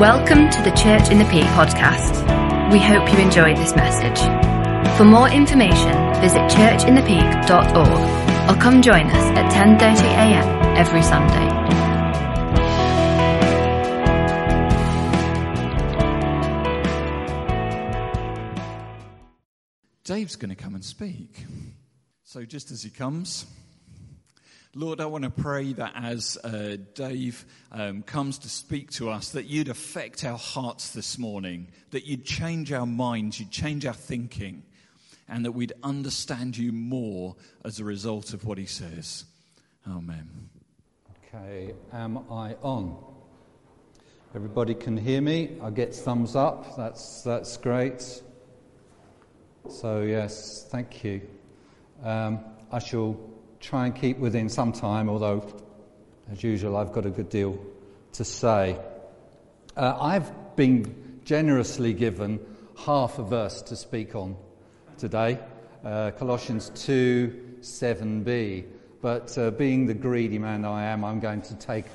Welcome to the Church in the Peak podcast. We hope you enjoyed this message. For more information, visit churchinthepeak.org or come join us at 10:30 a.m. every Sunday. Dave's going to come and speak. So, just as he comes, Lord, I want to pray that as uh, Dave um, comes to speak to us, that you'd affect our hearts this morning, that you'd change our minds, you'd change our thinking, and that we'd understand you more as a result of what he says. Amen. Okay, am I on? Everybody can hear me. I get thumbs up. That's, that's great. So, yes, thank you. Um, I shall try and keep within some time, although, as usual, I've got a good deal to say. Uh, I've been generously given half a verse to speak on today uh, Colossians 2 7b. But uh, being the greedy man I am, I'm going to take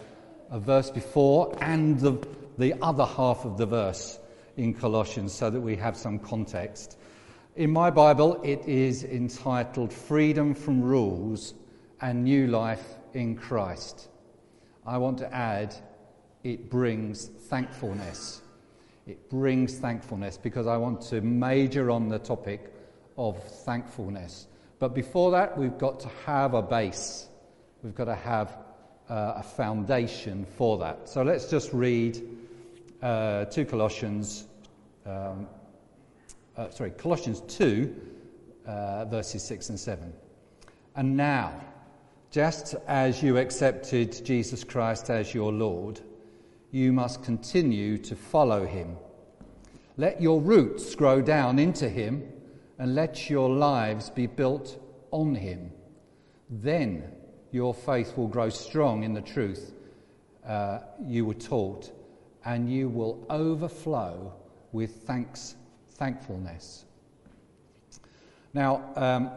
a verse before and the, the other half of the verse in Colossians so that we have some context. In my Bible, it is entitled Freedom from Rules and New Life in Christ. I want to add, it brings thankfulness. It brings thankfulness because I want to major on the topic of thankfulness. But before that, we've got to have a base. We've got to have uh, a foundation for that. So let's just read uh, 2 Colossians um, uh, sorry, Colossians 2, uh, verses 6 and 7. And now, just as you accepted Jesus Christ as your Lord, you must continue to follow him. Let your roots grow down into him, and let your lives be built on him. Then your faith will grow strong in the truth uh, you were taught, and you will overflow with thanks thankfulness. Now, um,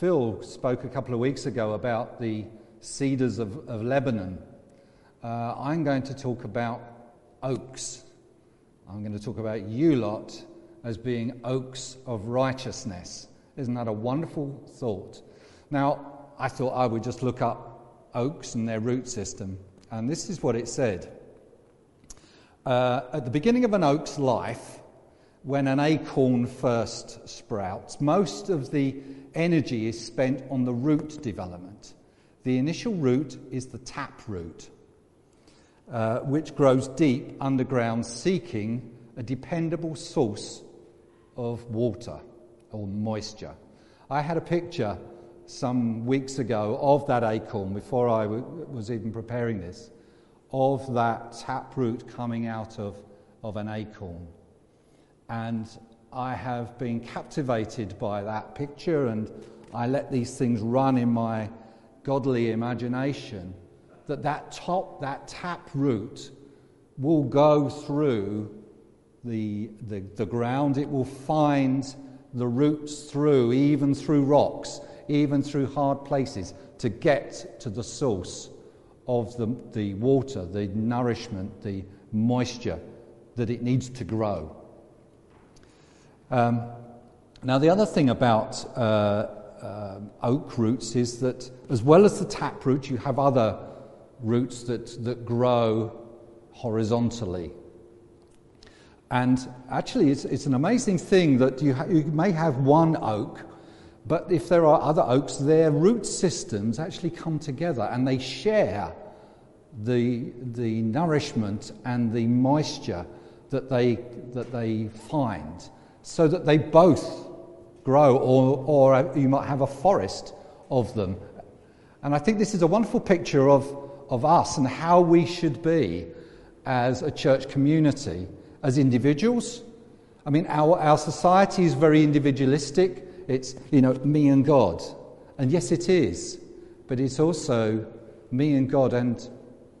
Phil spoke a couple of weeks ago about the cedars of, of Lebanon. Uh, I'm going to talk about oaks. I'm going to talk about you lot as being oaks of righteousness. Isn't that a wonderful thought? Now, I thought I would just look up oaks and their root system, and this is what it said. Uh, at the beginning of an oak's life, when an acorn first sprouts. Most of the energy is spent on the root development. The initial root is the tap root, uh, which grows deep underground, seeking a dependable source of water or moisture. I had a picture some weeks ago of that acorn before I w- was even preparing this, of that tap root coming out of, of an acorn. And I have been captivated by that picture, and I let these things run in my godly imagination. That that top, that tap root, will go through the, the, the ground. It will find the roots through, even through rocks, even through hard places, to get to the source of the, the water, the nourishment, the moisture that it needs to grow. Um, now, the other thing about uh, uh, oak roots is that, as well as the tap root, you have other roots that, that grow horizontally. And actually, it's, it's an amazing thing that you, ha- you may have one oak, but if there are other oaks, their root systems actually come together and they share the, the nourishment and the moisture that they, that they find so that they both grow, or, or uh, you might have a forest of them. And I think this is a wonderful picture of, of us and how we should be as a church community, as individuals. I mean, our, our society is very individualistic. It's, you know, me and God. And yes, it is. But it's also me and God and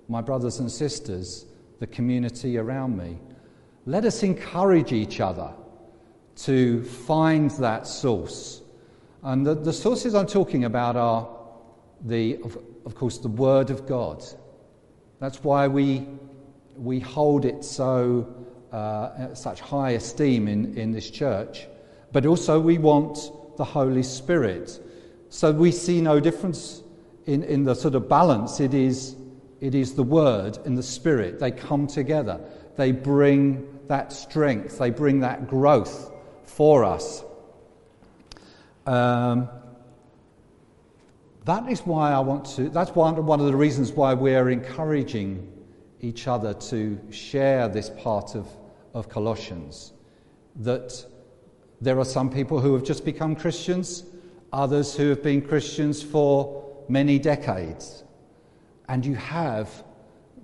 my brothers and sisters, the community around me. Let us encourage each other to find that source. And the, the sources I'm talking about are, the, of, of course, the Word of God. That's why we, we hold it so uh, such high esteem in, in this church, but also we want the Holy Spirit. So we see no difference in, in the sort of balance. It is, it is the Word and the Spirit. They come together. They bring that strength, they bring that growth for us. Um, that is why I want to, that's one, of the reasons why we're encouraging each other to share this part of, of Colossians. That there are some people who have just become Christians, others who have been Christians for many decades. And you have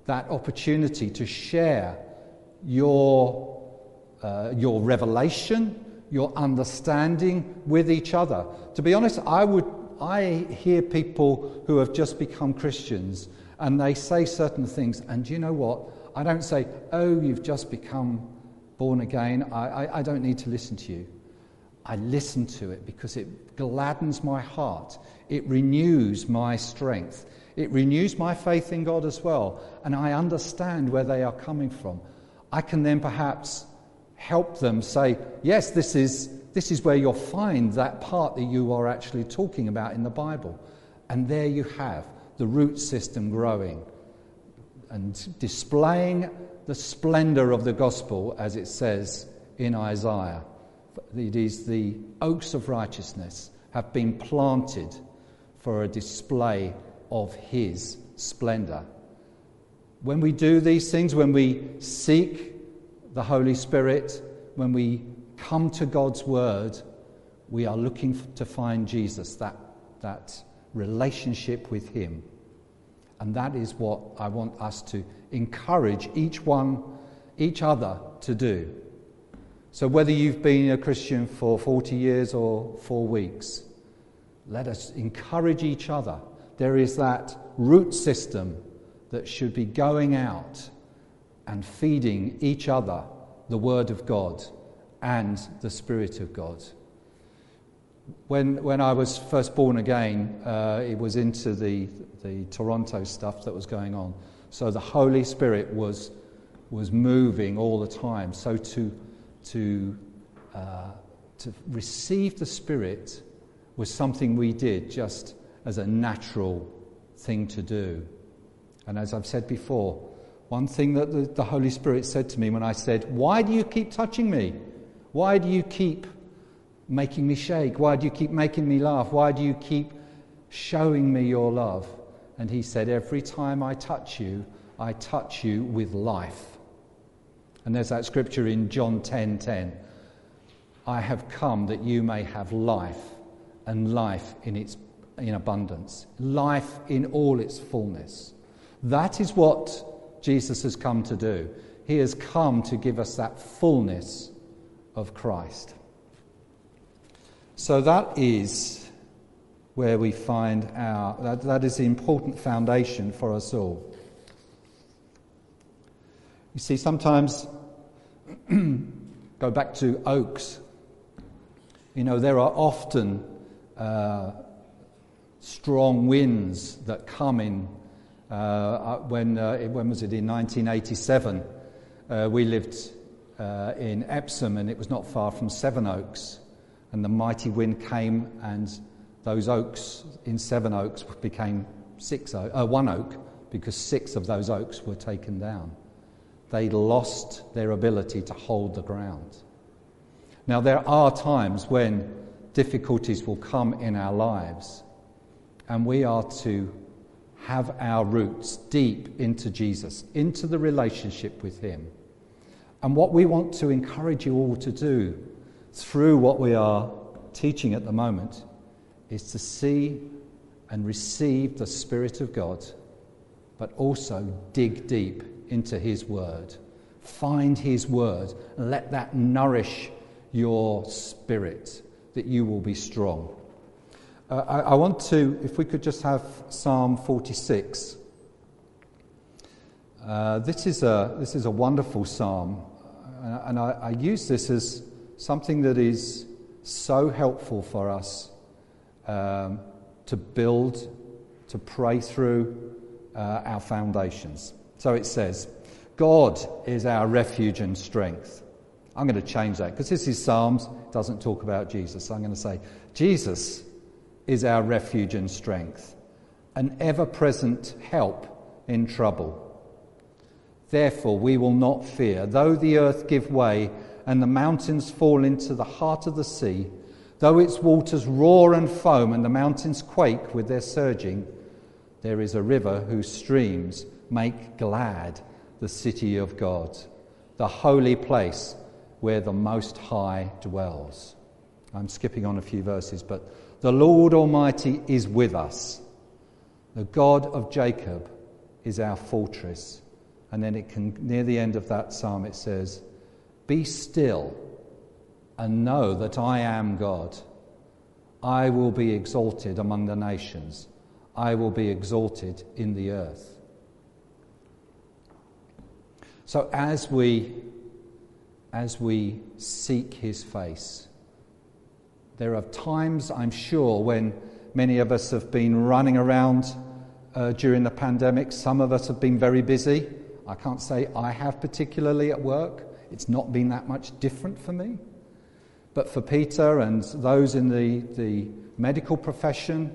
that opportunity to share your, uh, your revelation, your understanding with each other. To be honest, I, would, I hear people who have just become Christians and they say certain things, and you know what? I don't say, oh, you've just become born again. I, I, I don't need to listen to you. I listen to it because it gladdens my heart. It renews my strength. It renews my faith in God as well. And I understand where they are coming from. I can then perhaps help them say, yes, this is, this is where you'll find that part that you are actually talking about in the Bible. And there you have the root system growing and displaying the splendor of the gospel, as it says in Isaiah. It is the oaks of righteousness have been planted for a display of his splendor. When we do these things, when we seek the Holy Spirit, when we come to God's word, we are looking to find Jesus, that, that relationship with him. And that is what I want us to encourage each one, each other to do. So, whether you've been a Christian for 40 years or four weeks, let us encourage each other. There is that root system that should be going out and feeding each other the Word of God and the Spirit of God. When, when I was first born again, uh, it was into the, the Toronto stuff that was going on. So the Holy Spirit was, was moving all the time. So to to, uh, to receive the Spirit was something we did just as a natural thing to do. And as I've said before, one thing that the, the Holy Spirit said to me when I said, Why do you keep touching me? Why do you keep making me shake? Why do you keep making me laugh? Why do you keep showing me your love? And he said, Every time I touch you, I touch you with life. And there's that scripture in John 10:10. 10, 10, I have come that you may have life and life in its in abundance, life in all its fullness. That is what Jesus has come to do. He has come to give us that fullness of Christ. So that is where we find our, that, that is the important foundation for us all. You see, sometimes go back to oaks. You know, there are often uh, strong winds that come in. Uh, uh when, uh, when was it? In 1987, uh, we lived uh, in Epsom and it was not far from Sevenoaks. And the mighty wind came, and those oaks in Sevenoaks became six, one oak because six of those oaks were taken down they lost their ability to hold the ground. Now, there are times when difficulties will come in our lives, and we are to have our roots deep into Jesus, into the relationship with Him. And what we want to encourage you all to do through what we are teaching at the moment is to see and receive the Spirit of God, but also dig deep into His Word. Find His Word and let that nourish your spirit, that you will be strong. Uh, I, I, want to, if we could just have Psalm 46. Uh, this, is a, this is a wonderful psalm, and I, I use this as something that is so helpful for us um, to build, to pray through uh, our foundations. So it says, God is our refuge and strength. I'm going to change that because this is Psalms, it doesn't talk about Jesus. So I'm going to say, Jesus is our refuge and strength, an ever present help in trouble. Therefore, we will not fear, though the earth give way and the mountains fall into the heart of the sea, though its waters roar and foam and the mountains quake with their surging. There is a river whose streams make glad the city of God, the holy place where the Most High dwells. I'm skipping on a few verses, but the Lord Almighty is with us. The God of Jacob is our fortress. And then it can, near the end of that psalm, it says, Be still and know that I am God. I will be exalted among the nations, I will be exalted in the earth. So as we as we seek his face, there are times, I'm sure, when many of us have been running around uh, during the pandemic. Some of us have been very busy. I can't say I have particularly at work. It's not been that much different for me. But for Peter and those in the, the medical profession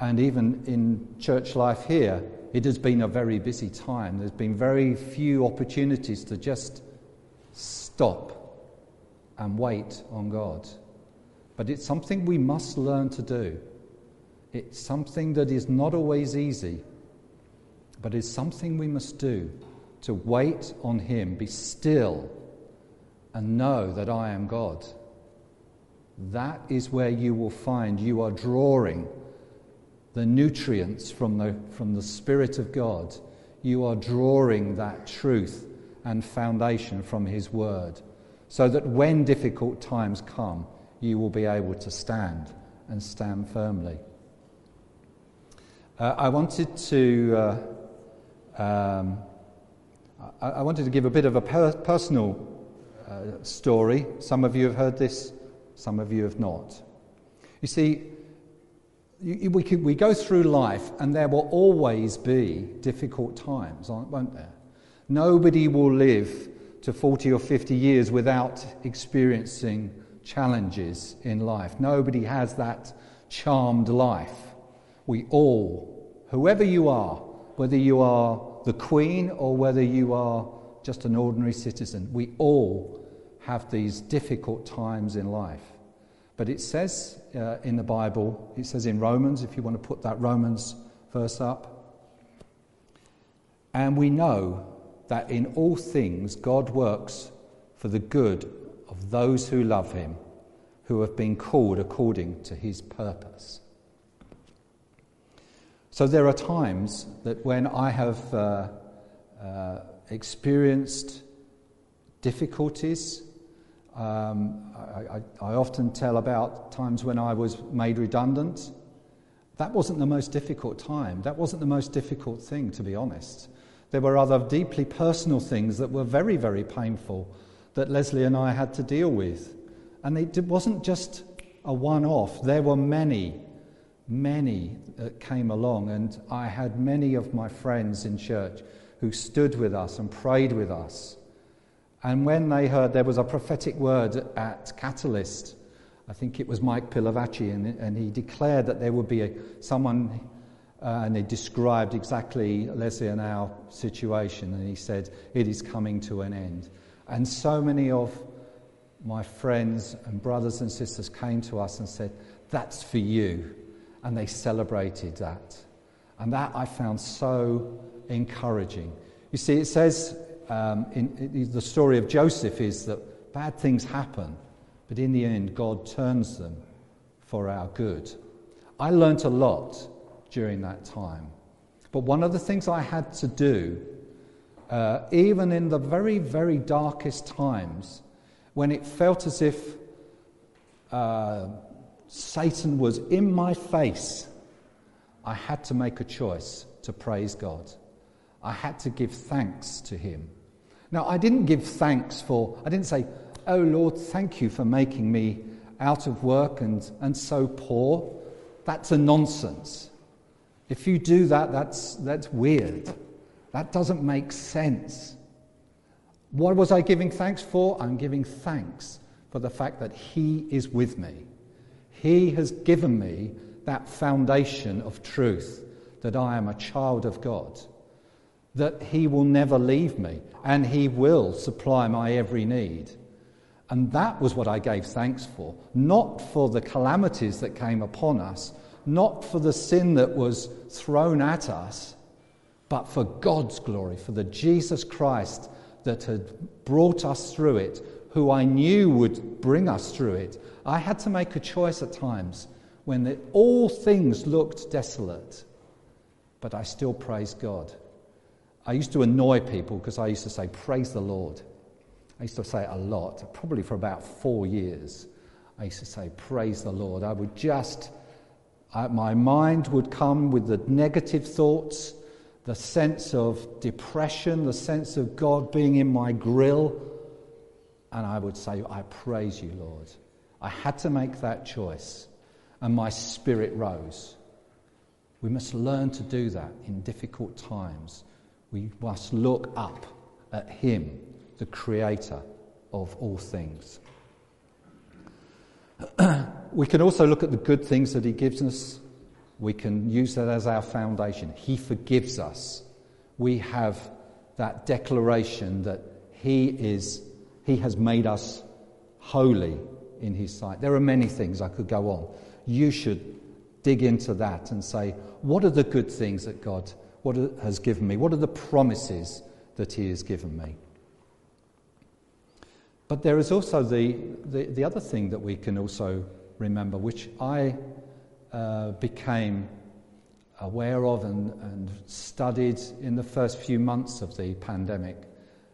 and even in church life here, it has been a very busy time. There's been very few opportunities to just stop and wait on God. But it's something we must learn to do. It's something that is not always easy, but is something we must do to wait on Him, be still, and know that I am God. That is where you will find you are drawing the nutrients from the, from the Spirit of God. You are drawing that truth and foundation from His Word, so that when difficult times come, you will be able to stand and stand firmly. Uh, I wanted to. Uh, um, I, I, wanted to give a bit of a per- personal uh, story. Some of you have heard this, some of you have not. You see, you, we, could, we go through life and there will always be difficult times, won't there? Nobody will live to 40 or 50 years without experiencing challenges in life. Nobody has that charmed life. We all, whoever you are, whether you are the Queen or whether you are just an ordinary citizen, we all have these difficult times in life. But it says uh, in the Bible, it says in Romans, if you want to put that Romans verse up, and we know that in all things God works for the good of those who love him, who have been called according to his purpose. So there are times that when I have uh, uh, experienced difficulties, um, I, I, I often tell about times when I was made redundant. That wasn't the most difficult time. That wasn't the most difficult thing, to be honest. There were other deeply personal things that were very, very painful that Leslie and I had to deal with. And it wasn't just a one off, there were many, many that came along. And I had many of my friends in church who stood with us and prayed with us. And when they heard there was a prophetic word at Catalyst, I think it was Mike Pilavachi, and, and he declared that there would be a, someone uh, and he described exactly Leslie and our situation, and he said, It is coming to an end. And so many of my friends and brothers and sisters came to us and said, That's for you. And they celebrated that. And that I found so encouraging. You see, it says um, in, in the story of Joseph is that bad things happen, but in the end, God turns them for our good. I learnt a lot during that time. But one of the things I had to do, uh, even in the very, very darkest times, when it felt as if uh, Satan was in my face, I had to make a choice to praise God. I had to give thanks to Him. Now, I didn't give thanks for, I didn't say, Oh Lord, thank you for making me out of work and, and so poor. That's a nonsense. If you do that, that's, that's weird. That doesn't make sense. What was I giving thanks for? I'm giving thanks for the fact that He is with me. He has given me that foundation of truth that I am a child of God, that He will never leave me, and He will supply my every need. And that was what I gave thanks for, not for the calamities that came upon us, not for the sin that was thrown at us, but for God's glory, for the Jesus Christ that had brought us through it, who I knew would bring us through it. I had to make a choice at times when the, all things looked desolate, but I still praised God. I used to annoy people because I used to say, Praise the Lord. I used to say it a lot, probably for about four years. I used to say, Praise the Lord. I would just, I, my mind would come with the negative thoughts, the sense of depression, the sense of God being in my grill. And I would say, I praise you, Lord. I had to make that choice, and my spirit rose. We must learn to do that in difficult times. We must look up at Him, the Creator of all things. we can also look at the good things that He gives us. We can use that as our foundation. He forgives us. We have that declaration that He is, He has made us holy in His sight. There are many things I could go on. You should dig into that and say, what are the good things that God what has given me? What are the promises that He has given me? But there is also the, the, the other thing that we can also remember, which I uh, became aware of and, and studied in the first few months of the pandemic,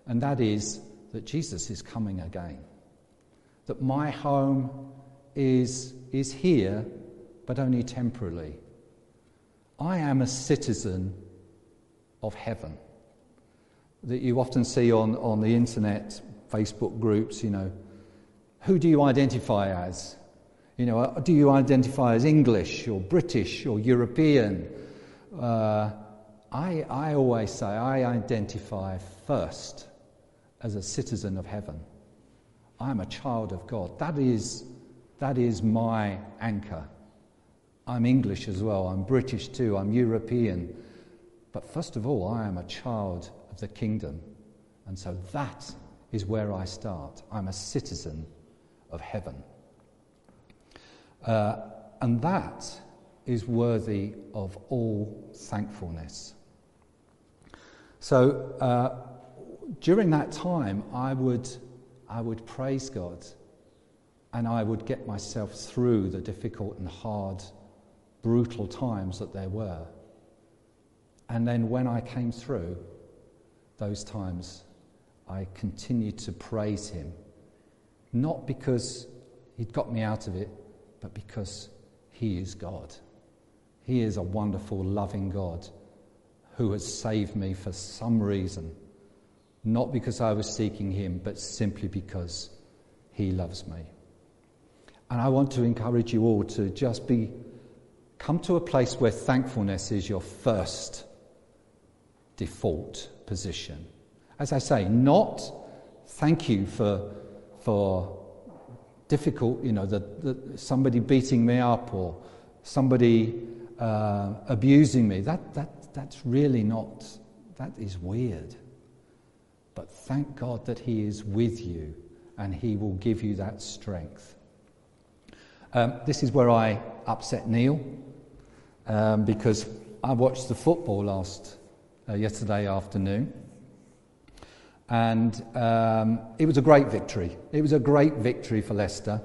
and that is that Jesus is coming again that my home is, is here, but only temporarily. I am a citizen of heaven. That you often see on, on the internet, Facebook groups, you know, who do you identify as? You know, do you identify as English or British or European? Uh, I, I always say I identify first as a citizen of heaven. I'm a child of God. That is, that is my anchor. I'm English as well. I'm British too. I'm European. But first of all, I am a child of the kingdom. And so that is where I start. I'm a citizen of heaven. Uh, and that is worthy of all thankfulness. So uh, during that time, I would I would praise God and I would get myself through the difficult and hard, brutal times that there were. And then when I came through those times, I continued to praise Him, not because He'd got me out of it, but because He is God. He is a wonderful, loving God who has saved me for some reason not because I was seeking Him, but simply because He loves me. And I want to encourage you all to just be, come to a place where thankfulness is your first default position. As I say, not thank you for, for difficult, you know, the, somebody beating me up or somebody uh, abusing me. That, that, that's really not, that is weird. But thank God that He is with you and He will give you that strength. Um, this is where I upset Neil um, because I watched the football last uh, yesterday afternoon. And um, it was a great victory. It was a great victory for Leicester.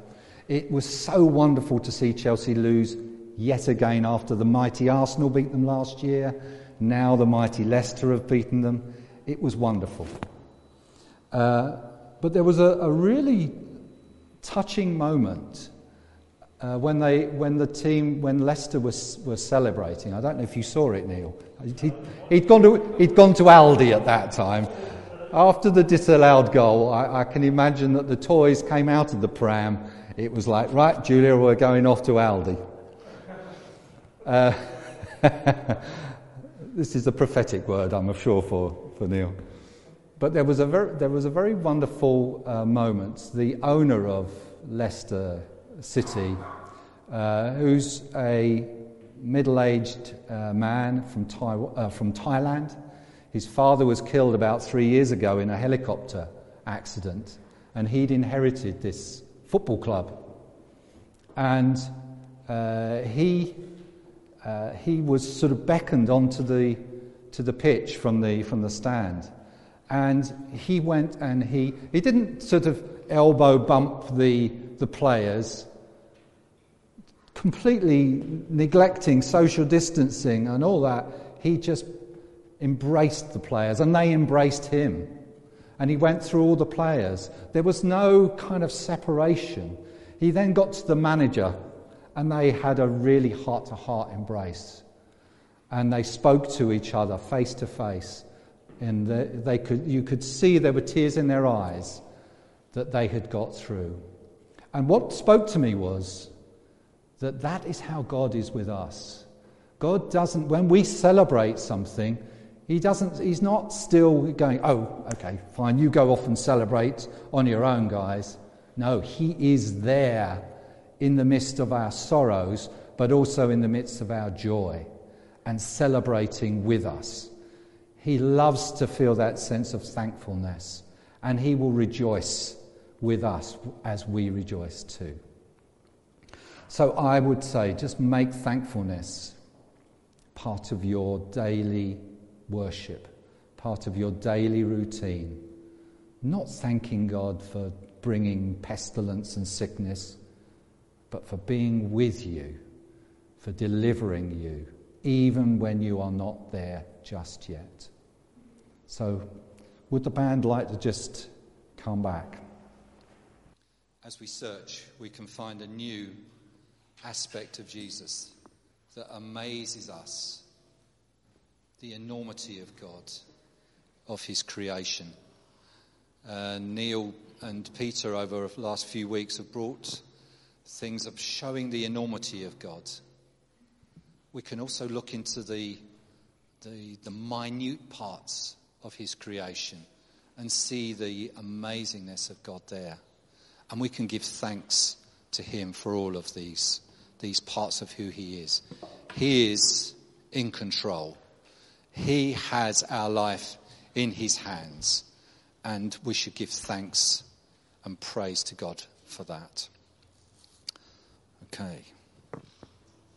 It was so wonderful to see Chelsea lose yet again after the mighty Arsenal beat them last year. Now the mighty Leicester have beaten them. It was wonderful. Uh, but there was a, a really touching moment uh, when, they, when the team, when Leicester was, was celebrating. I don't know if you saw it, Neil. He, he'd, gone to, he'd gone to Aldi at that time. After the disallowed goal, I, I can imagine that the toys came out of the pram. It was like, right, Julia, we're going off to Aldi. Uh, this is a prophetic word, I'm sure, for, for Neil. But there was a very, there was a very wonderful uh, moment. The owner of Leicester City, uh, who's a middle aged uh, man from, uh, from Thailand, his father was killed about three years ago in a helicopter accident, and he'd inherited this football club. And uh, he, uh, he was sort of beckoned onto the, to the pitch from the, from the stand. And he went and he, he didn't sort of elbow bump the, the players, completely neglecting social distancing and all that. He just embraced the players and they embraced him. And he went through all the players. There was no kind of separation. He then got to the manager and they had a really heart to heart embrace. And they spoke to each other face to face. And they could, you could see there were tears in their eyes that they had got through. And what spoke to me was that that is how God is with us. God doesn't, when we celebrate something, he doesn't, he's not still going, oh, okay, fine, you go off and celebrate on your own, guys. No, he is there in the midst of our sorrows, but also in the midst of our joy and celebrating with us. He loves to feel that sense of thankfulness, and he will rejoice with us as we rejoice too. So I would say just make thankfulness part of your daily worship, part of your daily routine. Not thanking God for bringing pestilence and sickness, but for being with you, for delivering you, even when you are not there just yet. So, would the band like to just come back? As we search, we can find a new aspect of Jesus that amazes us the enormity of God, of his creation. Uh, Neil and Peter, over the last few weeks, have brought things of showing the enormity of God. We can also look into the, the, the minute parts of his creation and see the amazingness of God there. And we can give thanks to him for all of these, these parts of who he is. He is in control. He has our life in His hands, and we should give thanks and praise to God for that. Okay.